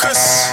Fokus.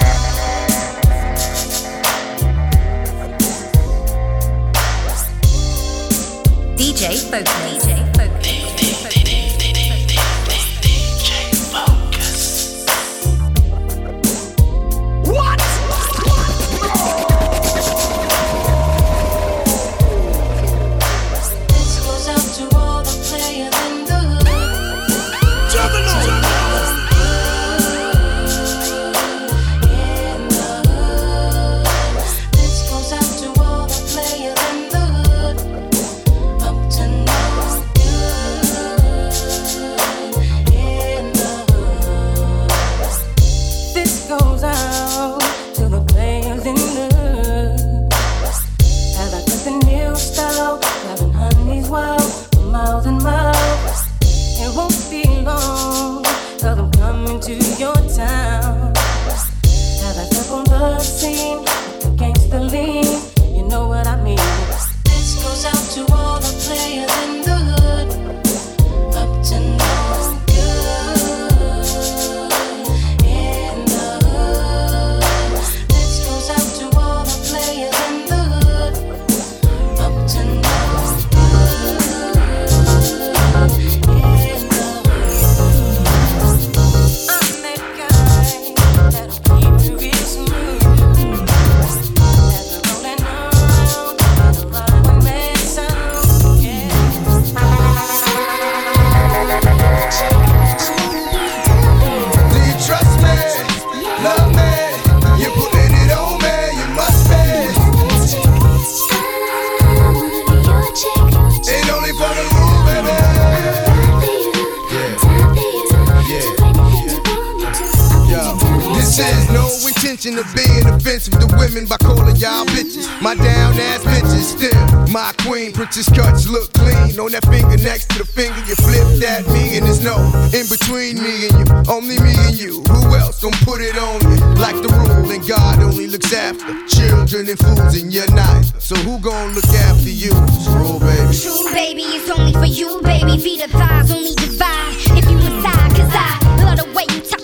Princess cuts look clean on that finger next to the finger. You flip that me and there's no in between me and you. Only me and you. Who else gon' put it on you? Like the rule, and God only looks after children and fools, and you're neither. So who gon' look after you? True, baby. True, baby, it's only for you, baby. Feet the thighs only divide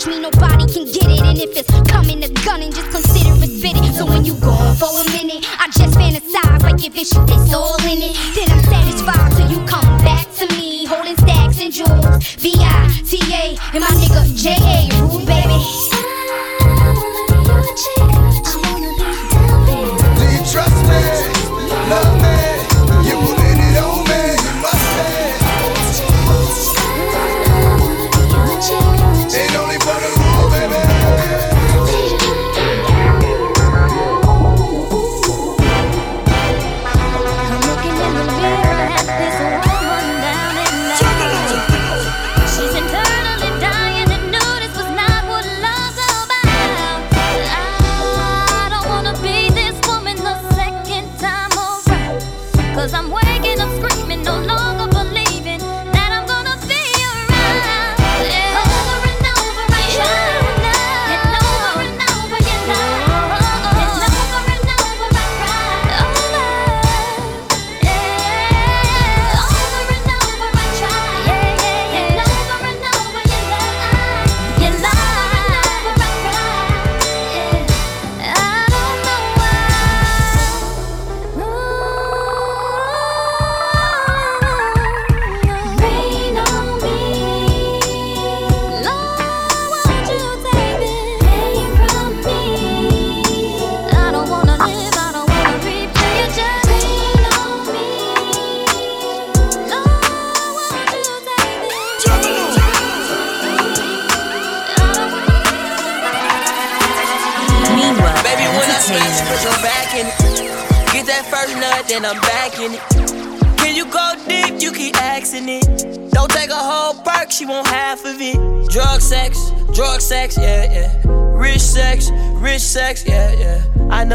touch me. Nobody can get it, and if it's coming to gun, and just consider it fitted. So when you gone for a minute, I just fantasize like if it's you, it's all in it. Then I'm satisfied till you come back to me, holding stacks and jewels. V I T A and my nigga J A. Rude baby. Do you trust me? Love me?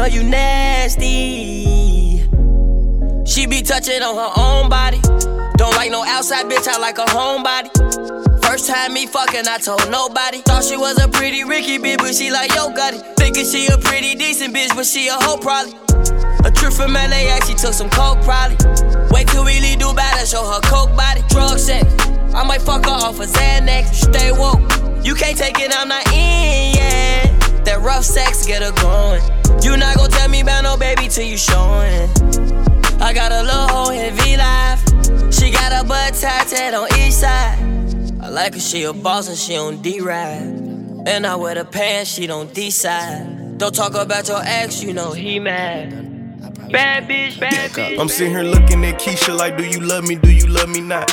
Know you nasty. She be touching on her own body. Don't like no outside bitch, I like a homebody. First time me fucking, I told nobody. Thought she was a pretty Ricky bitch, but she like yo got it. Thinking she a pretty decent bitch, but she a hoe probably. A trip from LAX, she took some coke probably. Wait till we leave Dubai to show her coke body. Drug sex, I might fuck her off a Xanax. Stay woke, you can't take it, I'm not in, yeah. That rough sex, get her going. You not gon' tell me about no baby till you showin'. I got a little hoe in V Live. She got a butt tatted on each side. I like her, she a boss and she on D ride. And I wear the pants, she don't decide. Don't talk about your ex, you know he mad. Bad bitch, bad bitch. I'm sitting here looking at Keisha like, do you love me? Do you love me not?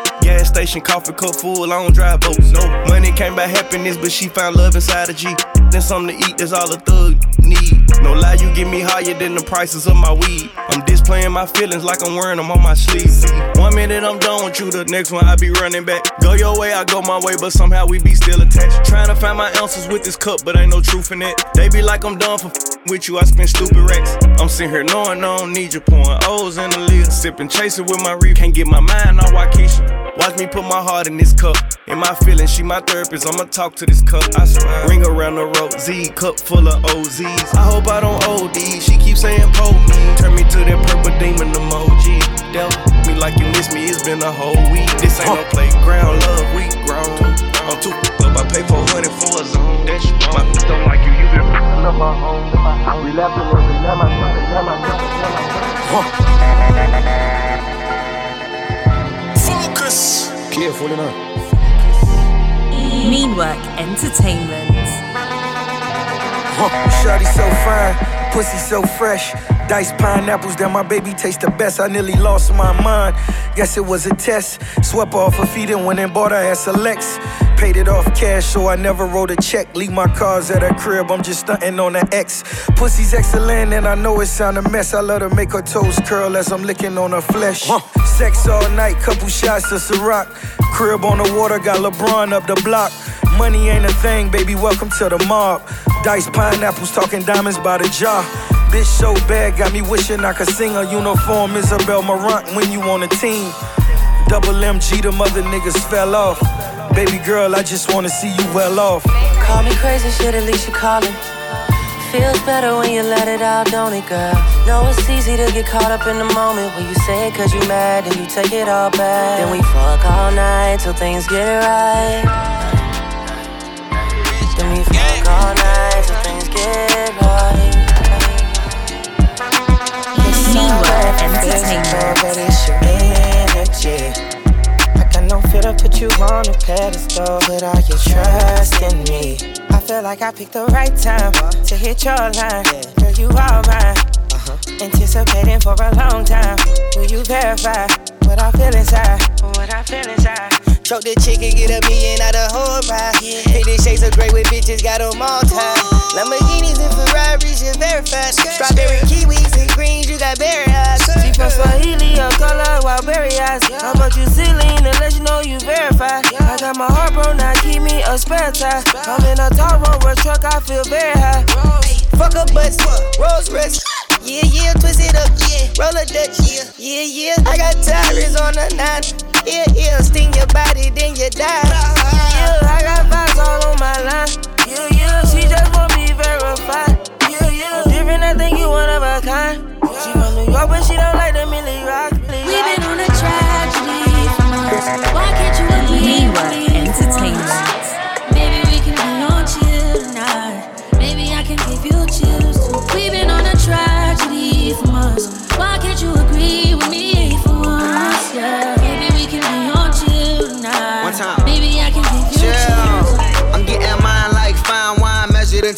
Gas station, coffee cup full, don't drive boats. No money came by happiness, but she found love inside a G. Then something to eat, that's all a thug need. No lie, you get me higher than the prices of my weed. I'm displaying my feelings like I'm wearing them on my sleeve. One minute I'm done with you, the next one I be running back. Go your way, I go my way, but somehow we be still attached. Trying to find my answers with this cup, but ain't no truth in it. They be like I'm done for with you, I spend stupid racks. I'm sitting here knowing I don't need you, pouring O's in the lid. Sipping, chasing with my reef. Can't get my mind on Waukesha. Watch me put my heart in this cup. In my feelings, she my therapist. I'ma talk to this cup. I swear. Ring around the road, Z cup full of OZs. I hope I don't OD. She keeps saying pull me. Turn me to that purple demon emoji. Devil me like you miss me. It's been a whole week. This ain't no playground, love. We grown. I'm too up. I pay 400 for a zone. That's wrong. My don't like you. You been up my home. We laughing every night. My my Fokus. Careful enough. Meanwork Entertainment. Shawty so fine, pussy so fresh. Diced pineapples that my baby taste the best. I nearly lost my mind. Guess it was a test. Swept off her feet and went and bought her ass a Lex. Paid it off cash, so I never wrote a check. Leave my cars at her crib, I'm just stunting on the X. Pussy's excellent, and I know it sound a mess. I let her make her toes curl as I'm licking on her flesh. Sex all night, couple shots of Ciroc. Crib on the water, got LeBron up the block. Money ain't a thing, baby, welcome to the mob. Diced pineapples, talking diamonds by the jar. Bitch so bad, got me wishing I could sing a uniform Isabel Marant when you on a team. Double MG, the mother niggas fell off. Baby girl, I just wanna see you well off. Call me crazy, shit, at least you callin'. Feels better when you let it out, don't it, girl? Know it's easy to get caught up in the moment when you say it cause you mad, then you take it all back. Then we fuck all night till things get right. Like I know fit to put you on a pedestal. Put all your trust in me. I feel like I picked the right time to hit your line. Girl, you all mine. Anticipating for a long time. Will you verify what I feel inside? What I feel inside. Choke the chicken, get a million out of whole ride. Fifty shades of gray with bitches, got them all tied. Lamborghinis and Ferraris, you verified. Strawberry kiwis and greens, you got berry eyes. She from Swahili, her color wild berry eyes. How about you ceiling to let you know you verified? I got my heart broke, now keep me a spare tire. I'm in a tall rover truck, I feel very high. Fuck a bus, Rolls Royce. Yeah, yeah, twist it up, yeah. Roll a Dutch, yeah, yeah, yeah. I got tires on a nine. Yeah, yeah, sting your body, then you die. Yeah, I got vibes all on my line. Yeah, yeah, she just want me verified. Yeah, yeah, different, I think you one of a kind. She from New York, but she don't like the Milly Rock. We've been on a tragedy. Why can't you agree me for Entertainment.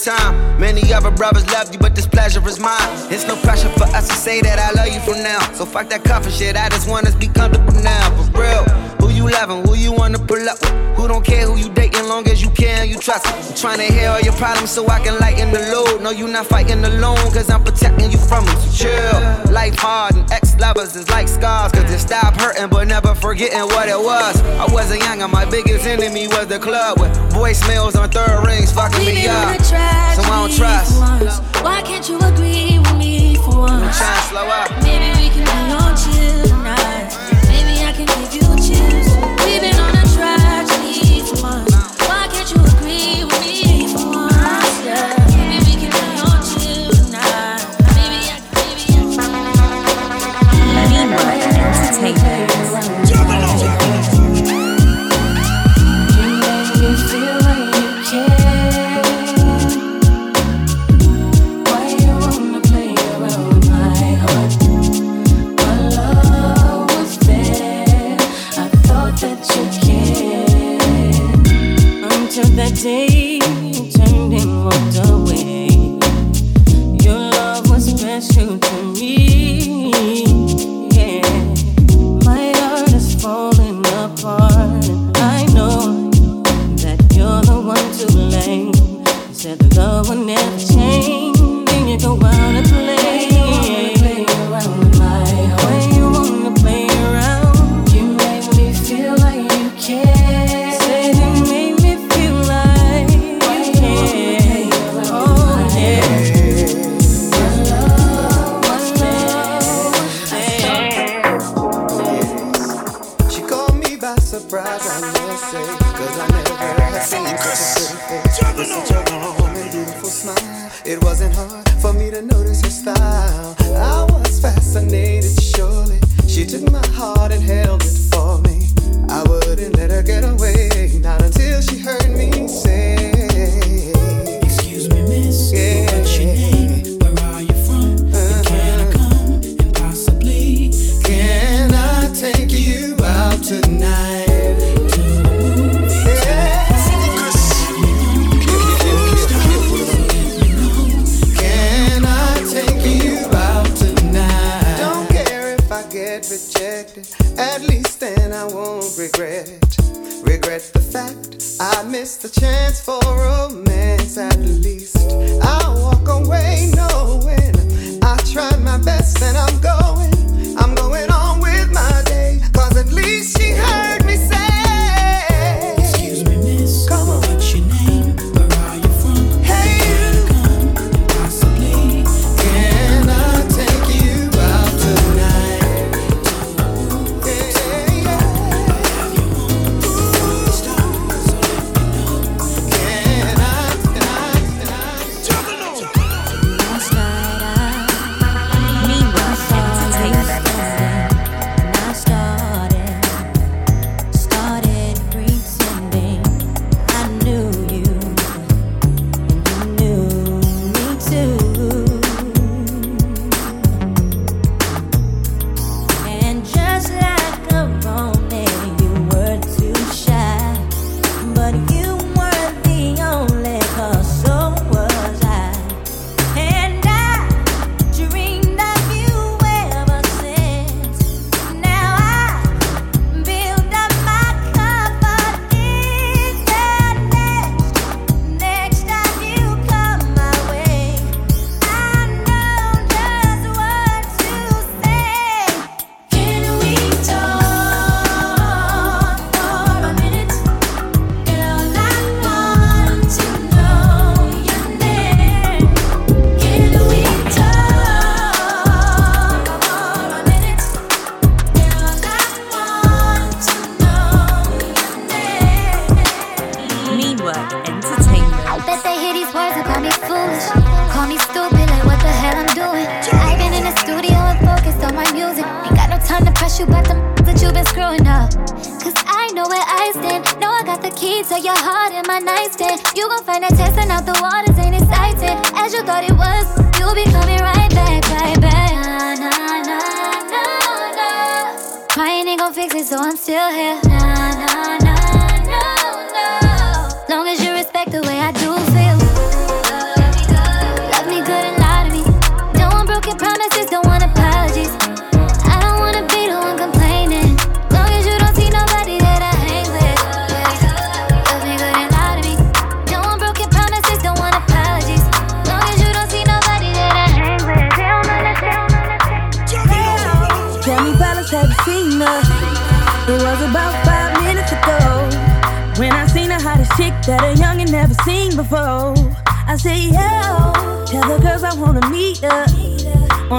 Time. Many other brothers love you, but this pleasure is mine. It's no pressure for us to say that I love you from now. So fuck that coffee shit. I just want us to be comfortable now. For real. Who you loving? Who you wanna pull up with? Who don't care who you dating, long as you care and you trust. I'm trying to hear all your problems so I can lighten the load. No, you not fighting alone, cause I'm protecting you from them. So chill. Life hard and ex lovers is like scars, cause it stop hurting, but never forgetting what it was. I wasn't young, and my biggest enemy was the club with voicemails on third rings fucking me up. So I don't trust. once. Why can't you agree with me for once? yeah.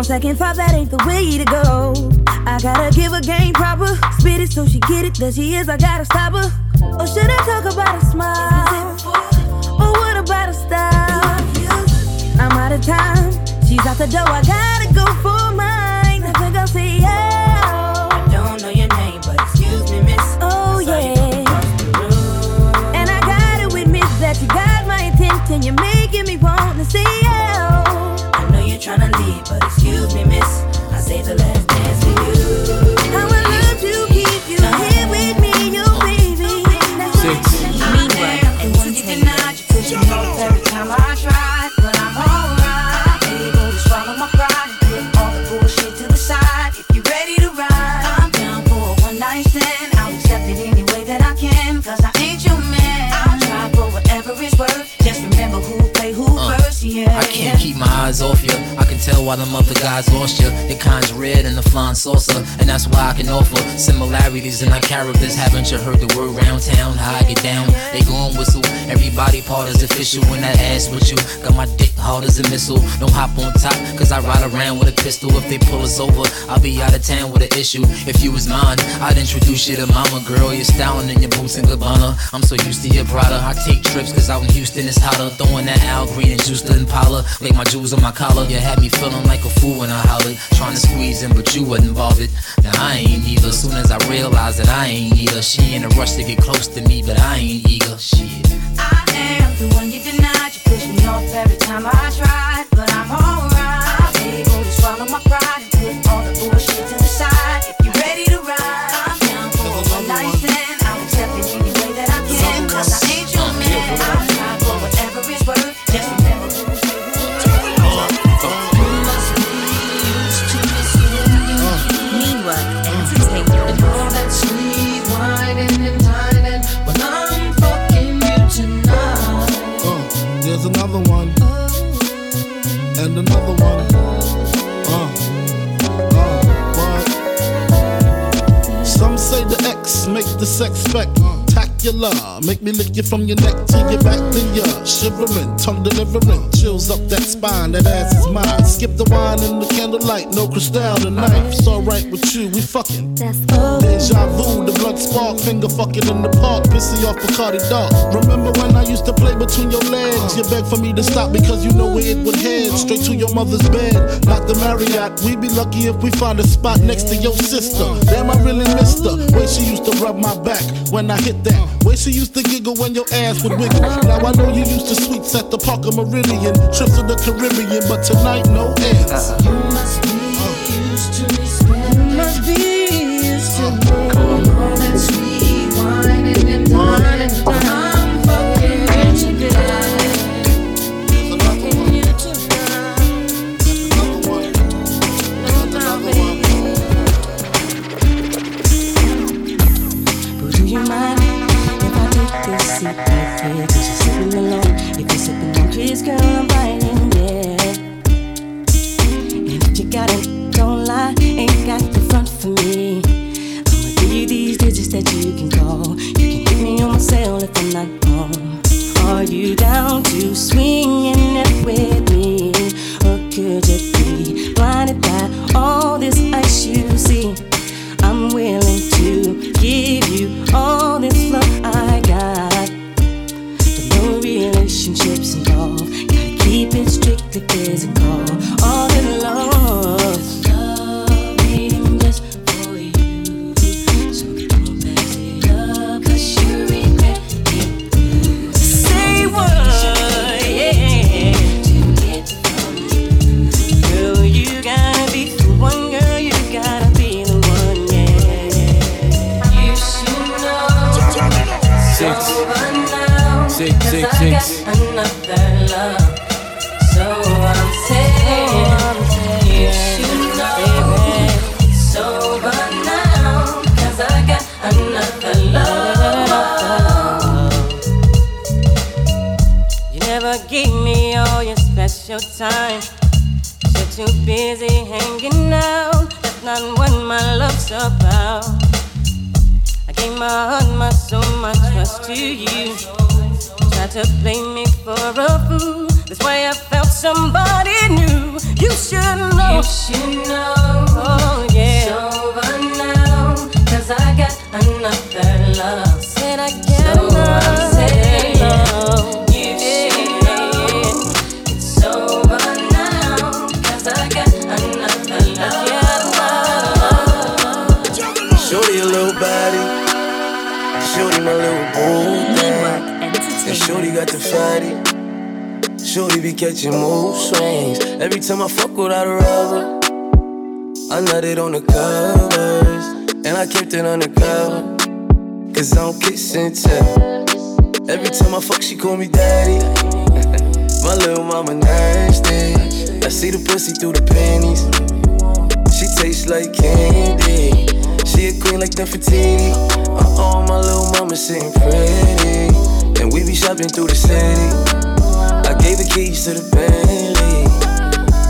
on second thought, that ain't the way to go. I gotta give a game proper. Spit it so she get it. There she is, I gotta stop her. Or should I talk about a smile? Or what about a style? I'm out of time. She's out the door, I gotta go for but excuse me, miss. I say the last. Why the other guys lost you. Their kind's red and the flying saucer. And that's why I can offer similarities in our characters. Haven't you heard the word round town? How I get down? They gon' whistle. Everybody part is official when that ass with you. Got my dick hard as a missile. Don't hop on top, cause I ride around with a pistol. If they pull us over, I'll be out of town with an issue. If you was mine, I'd introduce you to mama girl. You're styling in your boots and Gabbana. I'm so used to your Prada. I take trips cause out in Houston it's hotter. Throwing that Al Green and juice to Impala. Lay my jewels on my collar. You had me feeling like a fool when I hollered. Trying to squeeze in, but you wasn't bothered. Now I ain't either. Soon as I realized that I ain't either. She in a rush to get close to me, but I ain't eager. Shit. I the one you denied. You push me off every time I try, but I'm alright. Able to swallow my pride X make the. Make me lick you from your neck to your back, then you're shivering, tongue delivering, chills up that spine. That ass is mine. Skip the wine and the candlelight, no crystal tonight. It's alright with you, we fucking. That's Deja vu, the blood spark, finger fucking in the park, pissy off Bacardi Dark. Remember when I used to play between your legs? You begged for me to stop because you know where it would head. Straight to your mother's bed, not the Marriott. We'd be lucky if we find a spot next to your sister. Damn, I really missed her. Way she used to rub my back when I hit that. Way she used to giggle when your ass would wiggle. Now I know you used to suites at the Parker Meridien, trips to the Caribbean, but tonight no ends. You must be used to me. You must be for a fool. That's why I felt somebody new. You should know. You should know. Oh, yeah. It's over now. 'cause I got another love. Said I got So I'm saying, love. you should know. It's over now. 'cause I got another love. Shorty a little body. Shorty my little boo thing. And Shorty got the fatty. Shorty be catching mood swings. Every time I fuck without a rubber, I nutted on the covers. And I kept it undercover. Cause I don't kiss and tell. Every time I fuck, she call me daddy. my little mama nasty. I see the pussy through the panties. She tastes like candy. She a queen like Nefertiti. Uh oh, my little mama sitting pretty. And we be shopping through the city. Gave the keys to the Bentley.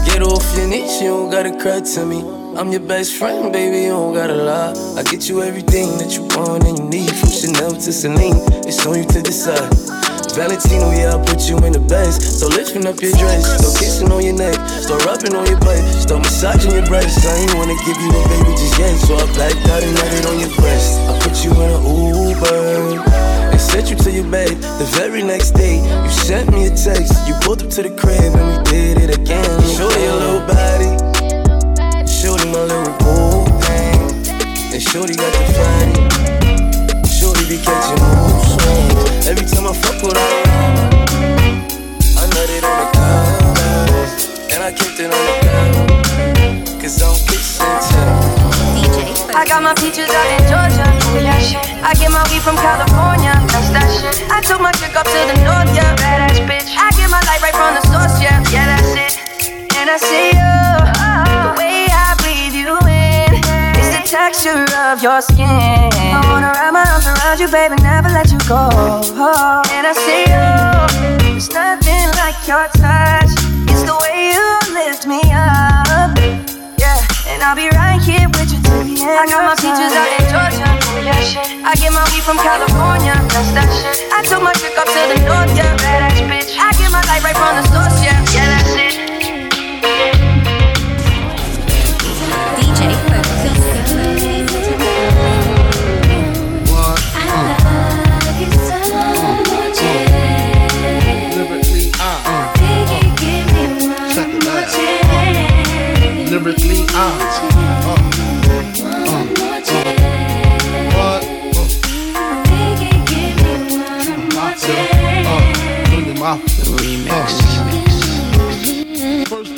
Get off your knees, you don't gotta cry to me. I'm your best friend, baby, you don't gotta lie. I get you everything that you want and you need, from Chanel to Celine. It's on you to decide. Valentino, yeah, I put you in the best. So lifting up your dress, start kissing on your neck, start rubbing on your butt, start massaging your breasts. I ain't wanna give you a baby just yet, so I blacked out and have it on your breast. I put you in an Uber sent you to your bed. The very next day, you sent me a text. You pulled up to the crib and we did it again. Show your little body, shorty my little boo thing, and shorty got the fatty. Shorty be catching mood swings. Every time I fuck with her, I nutted on the couch, and I kicked it on the couch. Cause I'm kissing too. I got my peaches out in Georgia. I get my weed from California. That's that shit. I took my chick up to the north, yeah. Badass bitch. I get my light right from the source, yeah. Yeah, that's it. And I see you. The way I breathe you in is the texture of your skin. I wanna wrap my arms around you, baby, never let you go. And I see you. It's nothing like your touch. It's the way you lift me up. Yeah, and I'll be right I got my peaches out in Georgia. Yeah, shit. I get my weed from California. That's that shit. I took my chick up to the north, yeah. Badass bitch. I get my light right from the source, yeah. Yeah, that's it. DJ Lyrically, uh, check it out. Lyrically, uh, uh,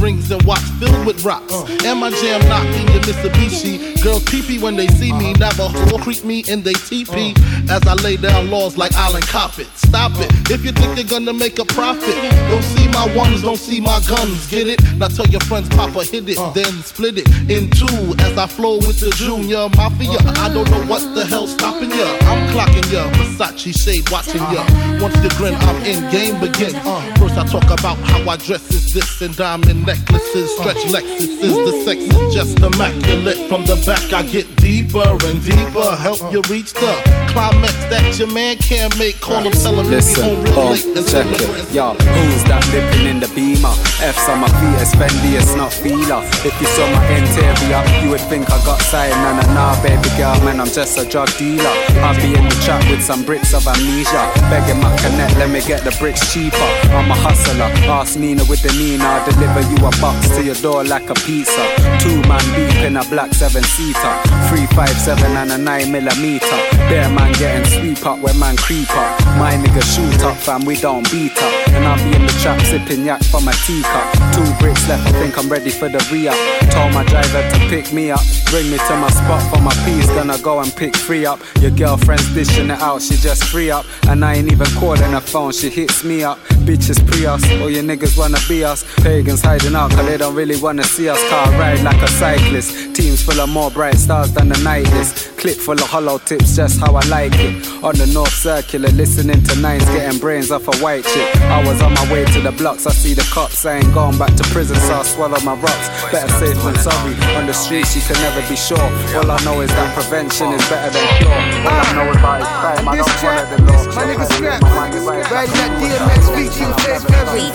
Rings and watch filled with rocks. And my jam knocking your Mitsubishi. Girls peepee when they see me. Navajo creep me in they teepee. As I lay down laws like Island Coppet. Stop it. If you think they're gonna make a profit, don't see my ones, don't see my guns. Get it? Now tell your friends, Papa hit it, then split it in two as I flow with the Junior Mafia. I don't know what the hell's stopping ya. I'm clocking ya, Versace shade watching ya. Once you grin, I'm in, game begins. First I talk about how I dress is this and diamond necklaces, stretch Lexuses. The sex is just immaculate. From the back I get deeper and deeper, help you reach the climax that your man can't make. Call him, tell him Listen, oh, real late and check it. Yo, who's that lipping in the beamer? F's on my feet, it's Fendi, it's not Fila. If you saw my interior, you would think I got sight. Nah, nah, nah, baby girl, man, I'm just a drug dealer. I'll be in the trap with some bricks of amnesia. Begging my connect, let me get the bricks cheaper. I'm a hustler, ask Nina with the Nina. I'll deliver you a box to your door like a pizza. Two man deep in a black seven seater. Three, five, seven, and a nine millimeter. Bear man getting sweep up when man creep up. My nigga shoot up, fam, we don't beat up. And I'll be in the trap sipping yak from a teacup. Two bricks left, I think I'm ready for the re up. Told my driver to pick me up. Bring me to my spot for my piece, gonna go and pick free up. Your girlfriend's dishing it out, she just free up. And I ain't even calling her phone, she hits me up. Bitches pre us, all your niggas wanna be us. Pagans hiding out, cause they don't really wanna see us. Car ride like a cyclist. Teams full of more bright stars than the night list. Clip full of hollow tips, just how I like it. On the North Circular, listening to nines, getting brains off a white chick. I was on my way to the blocks, I see the cops. I ain't going back to prison, so I swallow my rocks. Better safe than sorry. On the streets, you can never be sure. All I know is that prevention is better than cure. All I know about is crime, I don't follow the law. My nigga Scrap, riding that DMX featuring Fez Perry.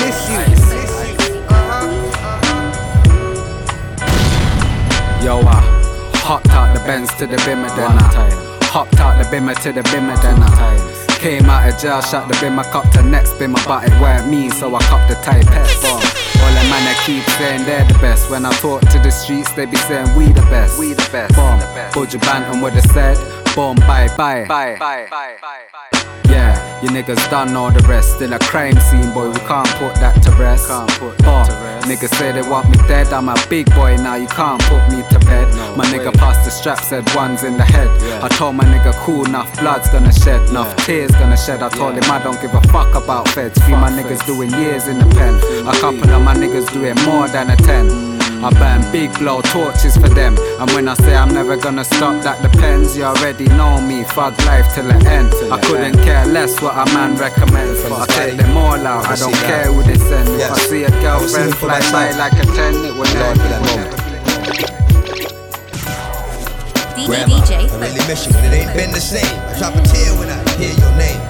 Miss you. Yo, I hopped out the Benz to the bimmer then I hopped out the bimmer to the bimmer then I came out of jail, shot the bimmer, copped the next bimmer, but it weren't me, so I copped the type S bomb. All the man I keep saying they're the best. When I talk to the streets, they be saying we the best. We the best. Bomb. Buju Banton would have said, boom, bye, bye. Bye. Yeah. You niggas done all the rest. Still a crime scene, boy. We can't put that to rest. Can't put that to rest. Niggas say they want me dead. I'm a big boy now. You can't put me to bed. No my nigga passed the strap, said one's in the head. Yeah. I told my nigga cool enough. Blood's gonna shed, enough yeah. tears gonna shed. I told yeah. him I don't give a fuck about feds. Few my niggas doing years in the pen. A couple of my niggas doing more than a ten. I burn big blow torches for them. And when I say I'm never gonna stop, that depends. You already know me, fuck life till the end. I couldn't care less what a man recommends. I take them all out, I don't care who they send. If I see a girlfriend fly by like a 10, it would never be. Grandma, DJ, I really miss you, but it ain't been the same. I drop a tear when I hear your name.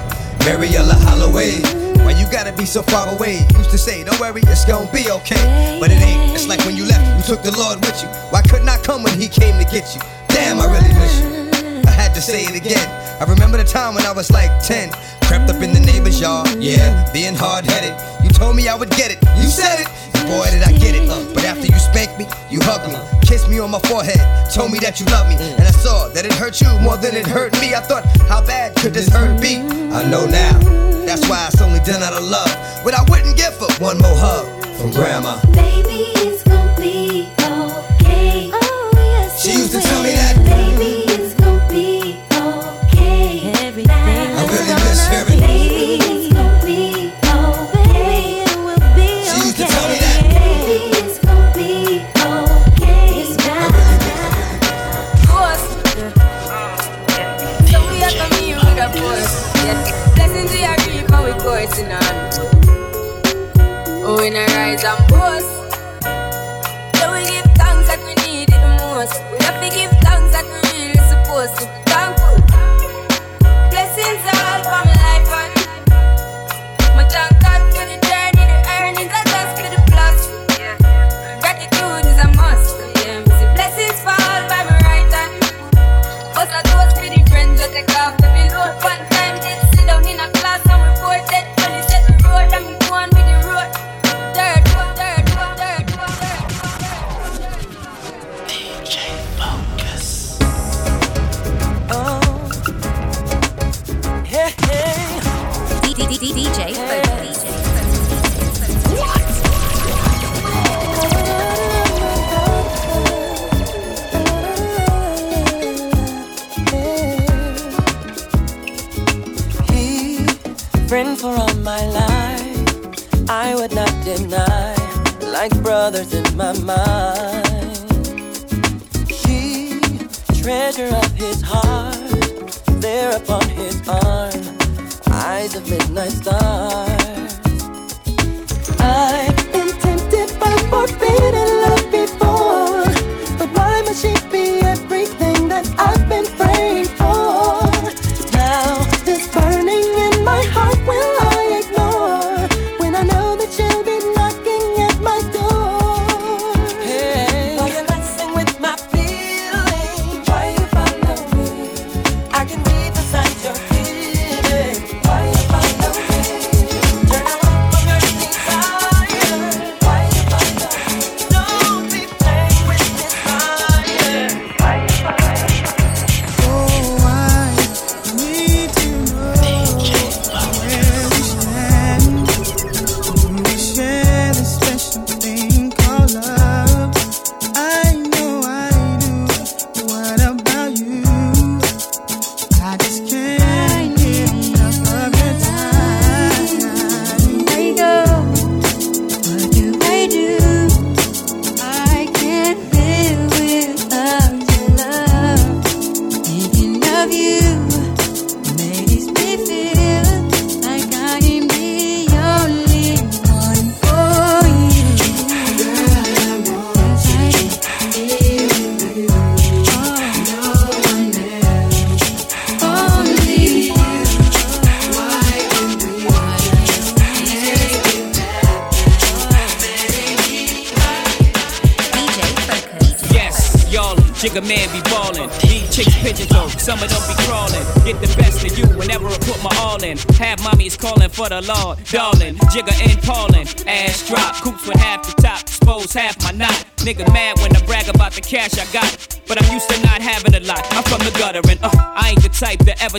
Mariella Holloway. Why you gotta be so far away? Used to say, don't worry, it's gonna be okay. But it ain't. It's like when you left, you took the Lord with you. Why couldn't I come when He came to get you? Damn, I really miss you. I had to say it again. I remember the time when I was like 10. Crept up in the neighbor's yard, yeah, being hard headed. You told me I would get it. You said it. Boy, did I get it. Uh, but after you spanked me, you hugged me, kissed me on my forehead, told me that you loved me. And I saw that it hurt you more than it hurt me. I thought, how bad could this hurt be? I know now. That's why it's only done out of love. But I wouldn't give for one more hug from grandma. Baby, it's gonna be okay. Oh, yes, she used to tell me that.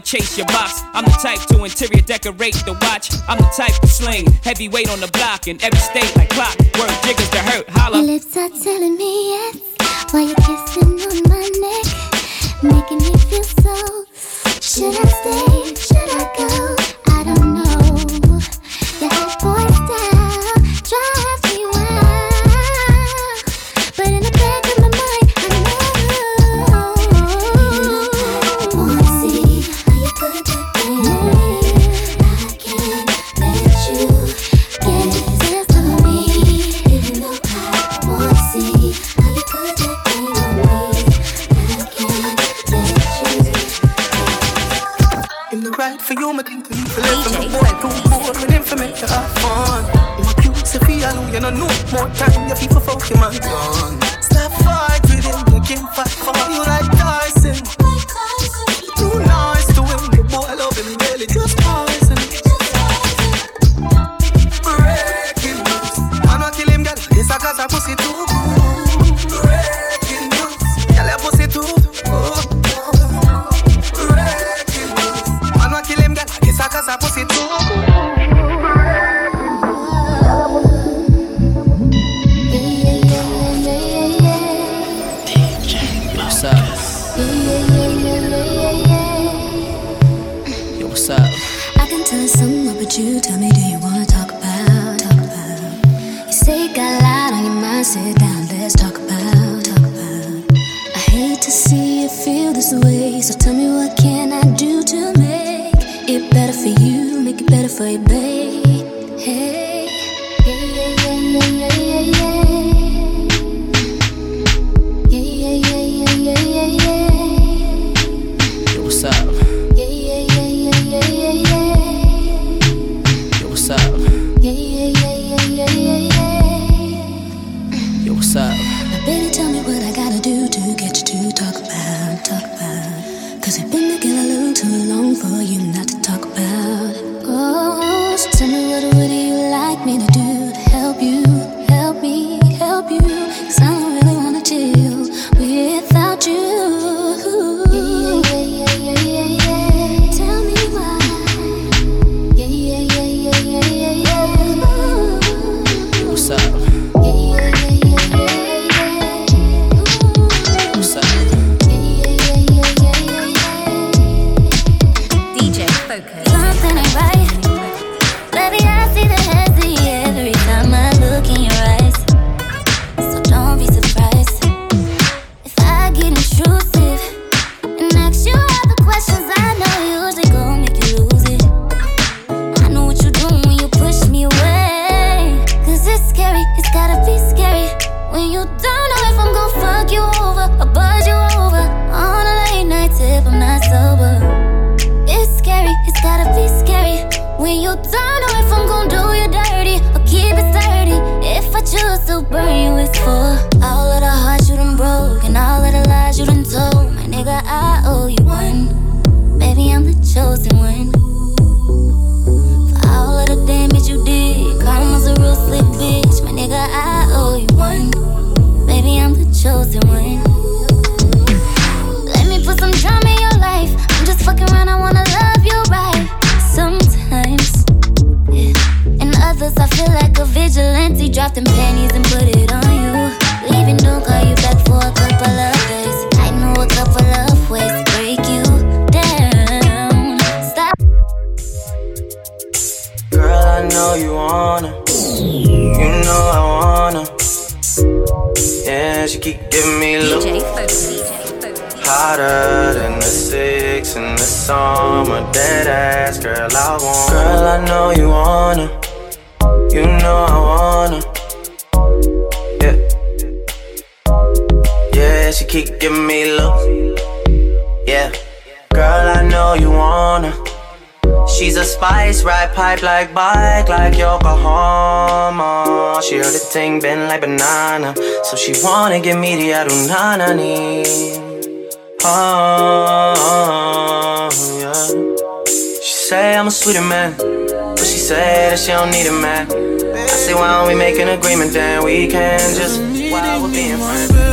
chase your box. I'm the type to interior decorate the watch. I'm the type to sling heavyweight on the block in every state like clock. Work jiggers to hurt, holla. Your lips are telling me yes while you're kissing on my neck, making me feel so. Should I stay? empty, drop them pennies and put it on you. Leaving, don't call you back for a couple of days. I know a couple of ways to break you down. Stop. Girl, I know you wanna. You know I wanna. Yeah, she keep giving me look. Hotter than the six in the summer. Dead ass, girl, I want. Girl, I know you wanna. You know I wanna. she keep giving me looks. Yeah, girl, I know you wanna. She's a spice, ride pipe like bike, like Yokohama. She heard a thing bend like banana, so she wanna give me the Arunanani. Oh, yeah. She say I'm a sweeter man, but she say that she don't need a man. I say why don't we make an agreement then? We can just while we're being friends.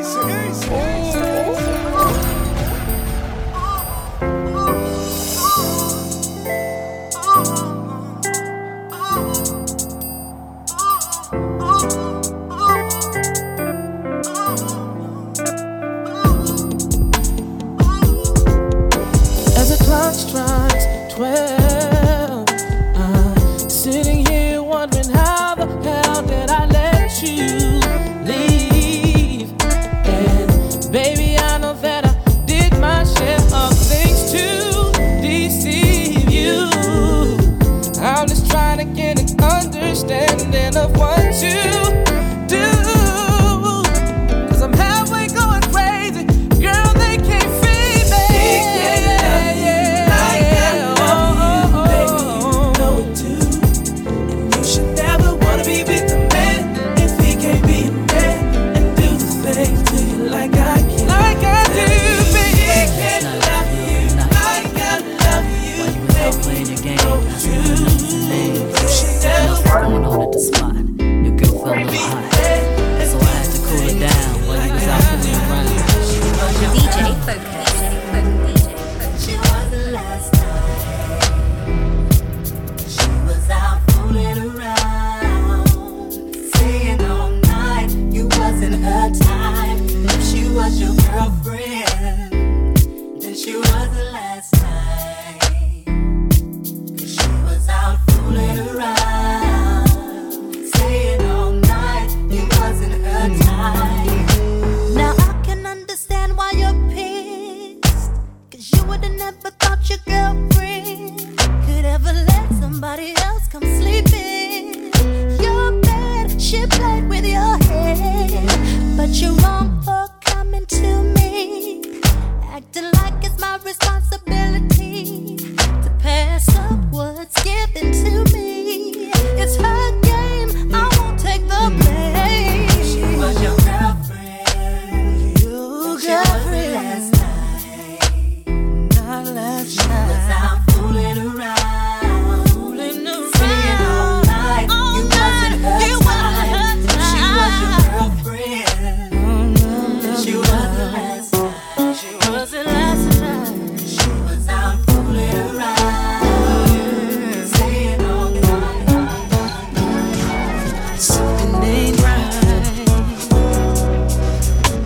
easy, easy.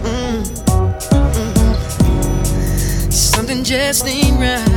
Mm, mm, mm. just ain't right.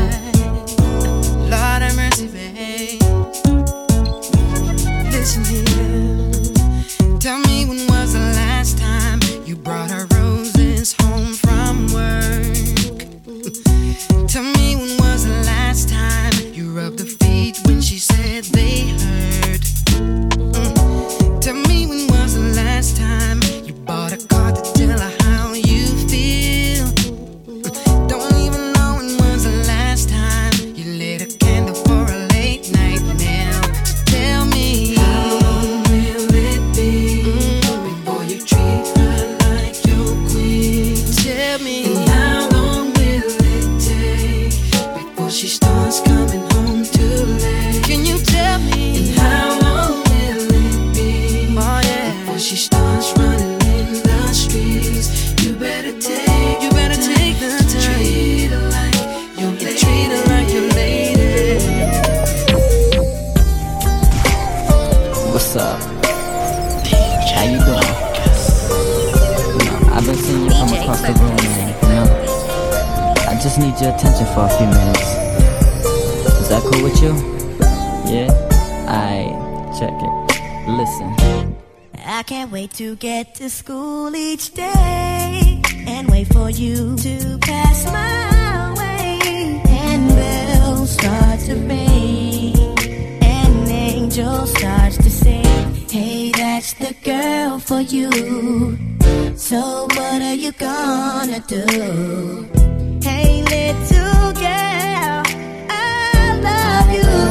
What are you gonna do? Hey, little girl, I love you.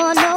no, no.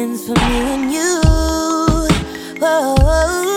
Plans for me and you. Whoa.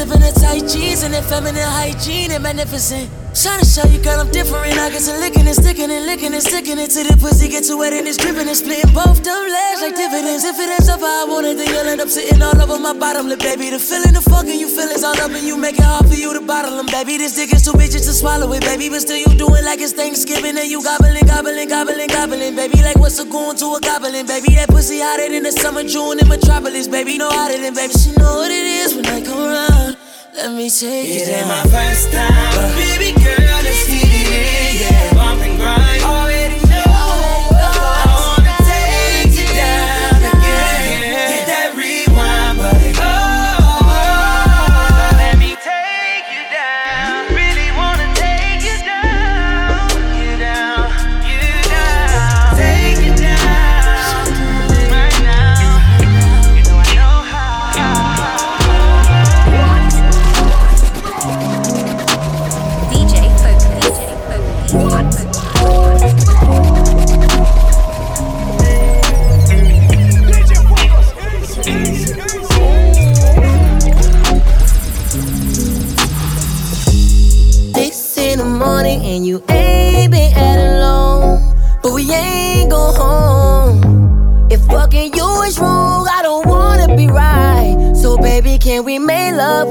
Unzipping the tight jeans and feminine hygiene and magnificent. Trying to show you, girl, I'm different. I get to licking and sticking and licking and sticking it till the pussy get too wet and it's dripping and splitting both them legs like dividends. If it ends up how I want it, then you'll end up sitting all over my bottom lip, baby. The feeling, the fucking you feel is all up and you make it hard for you to bottle them, baby. This dick is too bitches to swallow it, baby. But still, you do it like it's Thanksgiving and you gobbling, gobbling, gobbling, gobbling, baby. Like what's a going to a goblin, baby? That pussy hotter than the summer June in Metropolis, baby. No hotter than, baby. She know what it is when I come around. Let me take It you ain't my first time, but baby girl, let's hit it, yeah. Bump and grind,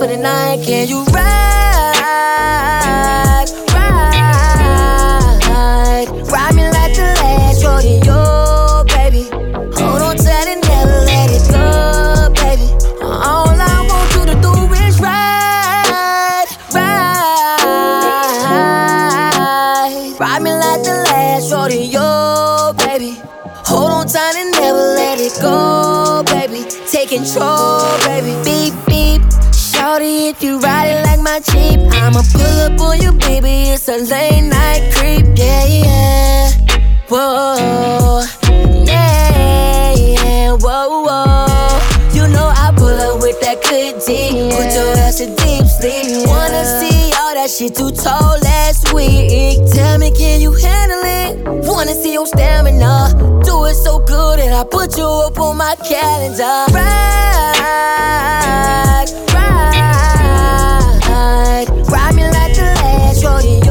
the night? Can you ride, you ride it like my Jeep, I'ma pull up on you, baby. It's a late night creep, yeah, yeah. Whoa, yeah, yeah, whoa, whoa. You know I pull up with that good. Put your ass deep sleep. Wanna see all that shit too tall last week. Tell me, can you handle it? Wanna see your stamina. Do it so good that I put you up on my calendar. Ride, the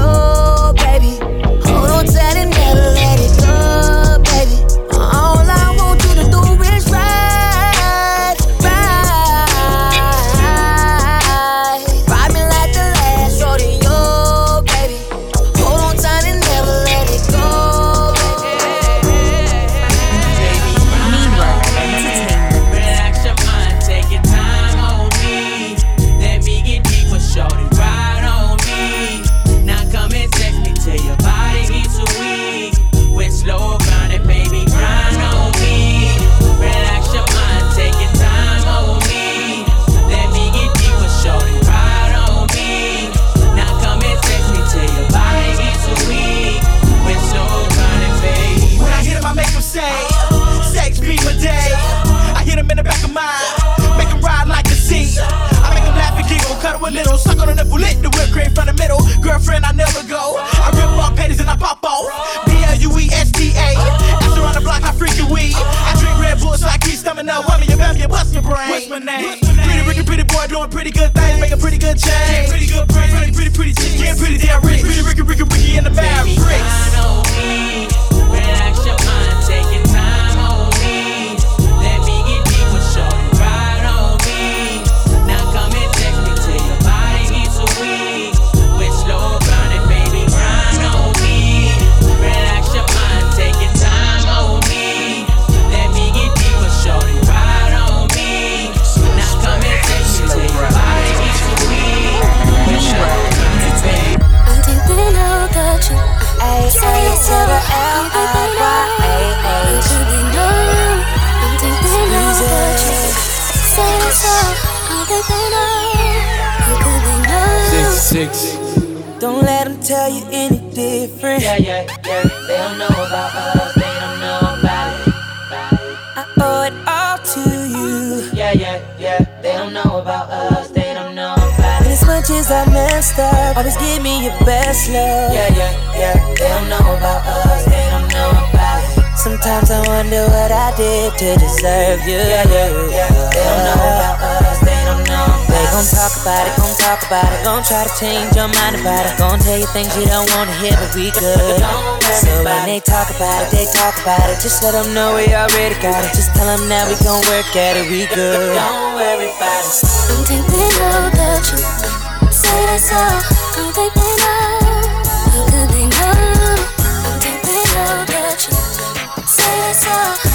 don't. As much as I messed up, always give me your best love. Yeah, yeah, yeah. They don't know about us, they don't know about us. Sometimes I wonder what I did to deserve you. Yeah, yeah, yeah. They don't know about us, they don't know. About they gon' talk about it, gon' talk about it, gon' try to change your mind about it, gon' tell you things you don't wanna hear, but we good. So when they talk about it, they talk about it. Just let them know we already got it. Just tell them now we gon' work at it, we good. Don't worry about it. Don't think they know the truth. Say that's all. Don't think they know. How could they know? Don't think they know the truth. Say that's all.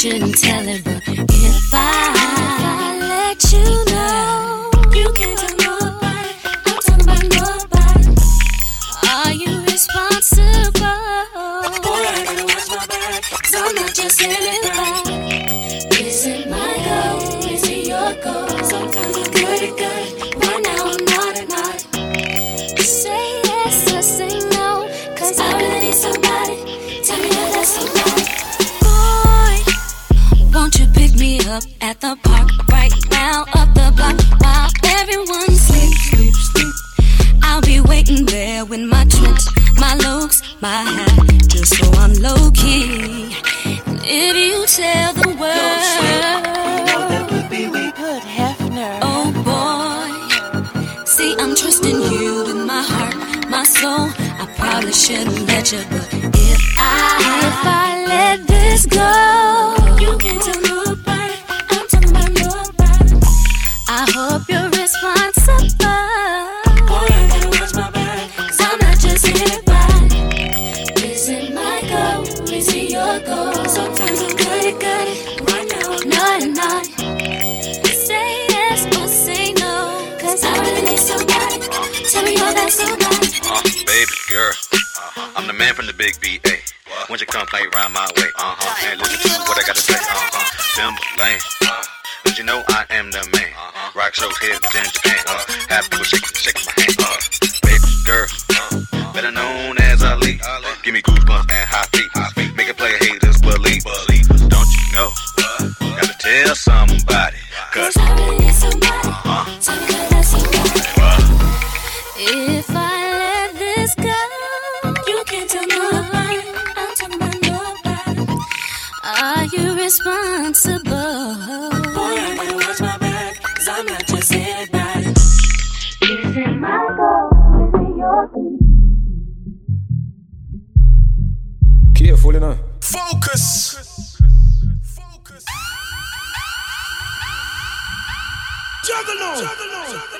是你 from the big BA. Won't you come play around my way? Uh huh. And listen to what I gotta say. Uh huh. Timberland. But you know I am the man. Rock shows here in Japan. Uh, have people shaking, shaking my hand. Uh, baby girl, better known as Ali. Give me goosebumps and hot feet. Make a player haters believe. Don't you know? Gotta tell somebody. Cause If I responsible? Boy, I gotta watch my back, cause I'm not just anybody. Is it my fault? Is it your Careful, you know. Fokus. Juggernaut.